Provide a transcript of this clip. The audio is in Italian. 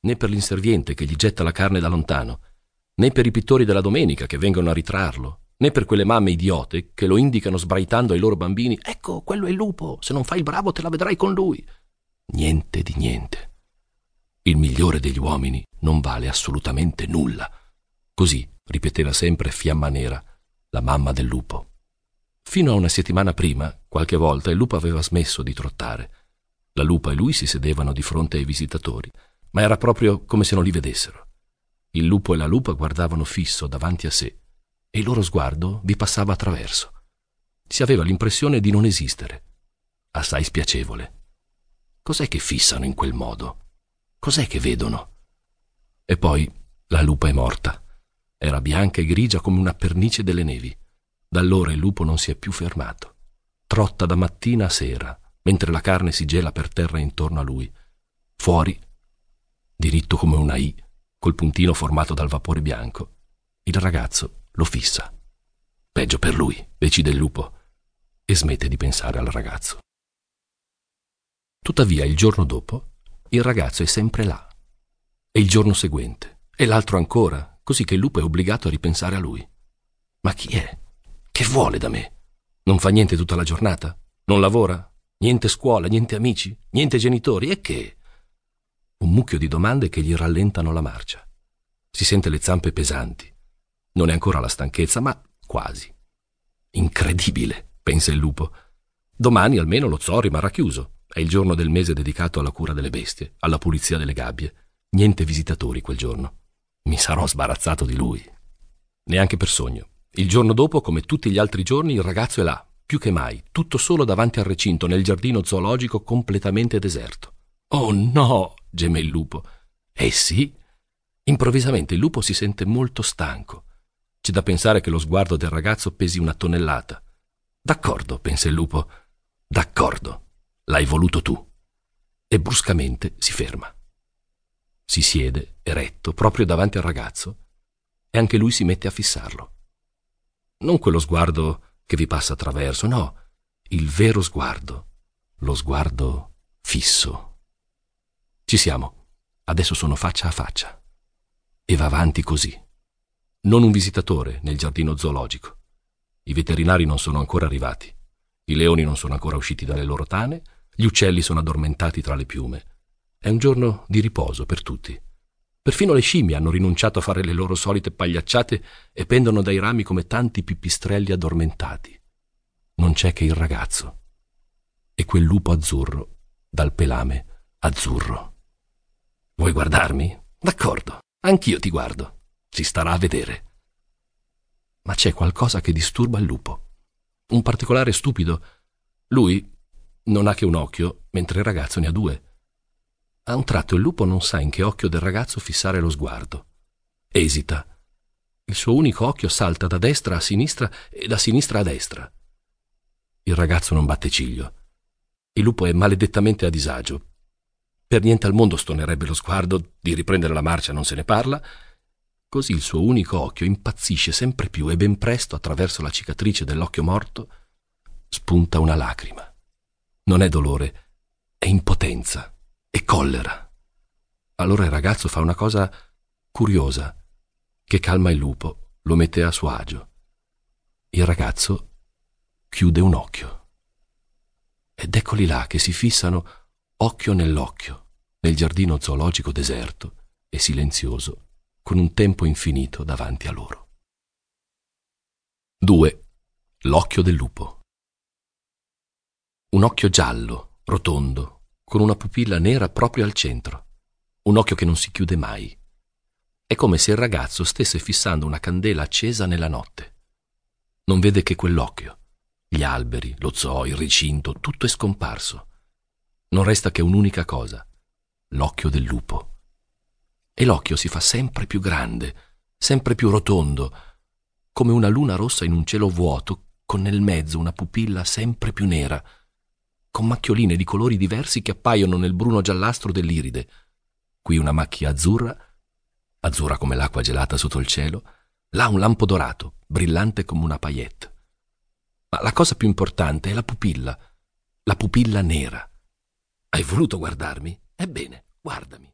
né per l'inserviente che gli getta la carne da lontano, né per i pittori della domenica che vengono a ritrarlo, né per quelle mamme idiote che lo indicano sbraitando ai loro bambini Ecco, quello è il lupo, se non fai il bravo te la vedrai con lui. Niente di niente. Il migliore degli uomini non vale assolutamente nulla. Così ripeteva sempre Fiamma Nera, la mamma del lupo. Fino a una settimana prima, qualche volta, il lupo aveva smesso di trottare. La lupa e lui si sedevano di fronte ai visitatori, ma era proprio come se non li vedessero. Il lupo e la lupa guardavano fisso davanti a sé e il loro sguardo vi passava attraverso. Si aveva l'impressione di non esistere. Assai spiacevole. Cos'è che fissano in quel modo? Cos'è che vedono? E poi la lupa è morta. Era bianca e grigia come una pernice delle nevi. Da allora il lupo non si è più fermato. Trotta da mattina a sera, mentre la carne si gela per terra intorno a lui. Fuori, diritto come una I, col puntino formato dal vapore bianco, il ragazzo lo fissa. Peggio per lui, decide il lupo, e smette di pensare al ragazzo. Tuttavia, il giorno dopo, il ragazzo è sempre là. E il giorno seguente, e l'altro ancora, così che il lupo è obbligato a ripensare a lui. Ma chi è? Che vuole da me? Non fa niente tutta la giornata? Non lavora? Niente scuola, niente amici, niente genitori? E che? Un mucchio di domande che gli rallentano la marcia. Si sente le zampe pesanti. Non è ancora la stanchezza, ma quasi. Incredibile, pensa il lupo. Domani almeno lo zoo rimarrà chiuso. È il giorno del mese dedicato alla cura delle bestie, alla pulizia delle gabbie. Niente visitatori quel giorno. Mi sarò sbarazzato di lui. Neanche per sogno. Il giorno dopo, come tutti gli altri giorni, il ragazzo è là, più che mai, tutto solo davanti al recinto, nel giardino zoologico completamente deserto. Oh no! geme il lupo. Eh sì. Improvvisamente il lupo si sente molto stanco. C'è da pensare che lo sguardo del ragazzo pesi una tonnellata. D'accordo, pensa il lupo. D'accordo. L'hai voluto tu. E bruscamente si ferma. Si siede, eretto, proprio davanti al ragazzo, e anche lui si mette a fissarlo. Non quello sguardo che vi passa attraverso, no, il vero sguardo, lo sguardo fisso. Ci siamo, adesso sono faccia a faccia. E va avanti così. Non un visitatore nel giardino zoologico. I veterinari non sono ancora arrivati. I leoni non sono ancora usciti dalle loro tane, gli uccelli sono addormentati tra le piume. È un giorno di riposo per tutti. Perfino le scimmie hanno rinunciato a fare le loro solite pagliacciate e pendono dai rami come tanti pipistrelli addormentati. Non c'è che il ragazzo e quel lupo azzurro dal pelame azzurro. Vuoi guardarmi? D'accordo, anch'io ti guardo. Si starà a vedere. Ma c'è qualcosa che disturba il lupo. Un particolare stupido. Lui non ha che un occhio, mentre il ragazzo ne ha due. A un tratto il lupo non sa in che occhio del ragazzo fissare lo sguardo. Esita. Il suo unico occhio salta da destra a sinistra e da sinistra a destra. Il ragazzo non batte ciglio. Il lupo è maledettamente a disagio. Per niente al mondo stonerebbe lo sguardo, di riprendere la marcia non se ne parla. Così il suo unico occhio impazzisce sempre più e ben presto, attraverso la cicatrice dell'occhio morto, spunta una lacrima. Non è dolore, è impotenza e collera. Allora il ragazzo fa una cosa curiosa che calma il lupo, lo mette a suo agio. Il ragazzo chiude un occhio. Ed eccoli là che si fissano occhio nell'occhio nel giardino zoologico deserto e silenzioso, con un tempo infinito davanti a loro. 2. L'occhio del lupo. Un occhio giallo, rotondo, con una pupilla nera proprio al centro, un occhio che non si chiude mai. È come se il ragazzo stesse fissando una candela accesa nella notte. Non vede che quell'occhio. Gli alberi, lo zoo, il recinto, tutto è scomparso. Non resta che un'unica cosa, l'occhio del lupo. E l'occhio si fa sempre più grande, sempre più rotondo, come una luna rossa in un cielo vuoto, con nel mezzo una pupilla sempre più nera, con macchioline di colori diversi che appaiono nel bruno giallastro dell'iride. Qui una macchia azzurra, azzurra come l'acqua gelata sotto il cielo, là un lampo dorato, brillante come una paillette. Ma la cosa più importante è la pupilla, la pupilla nera. Hai voluto guardarmi? Ebbene, guardami.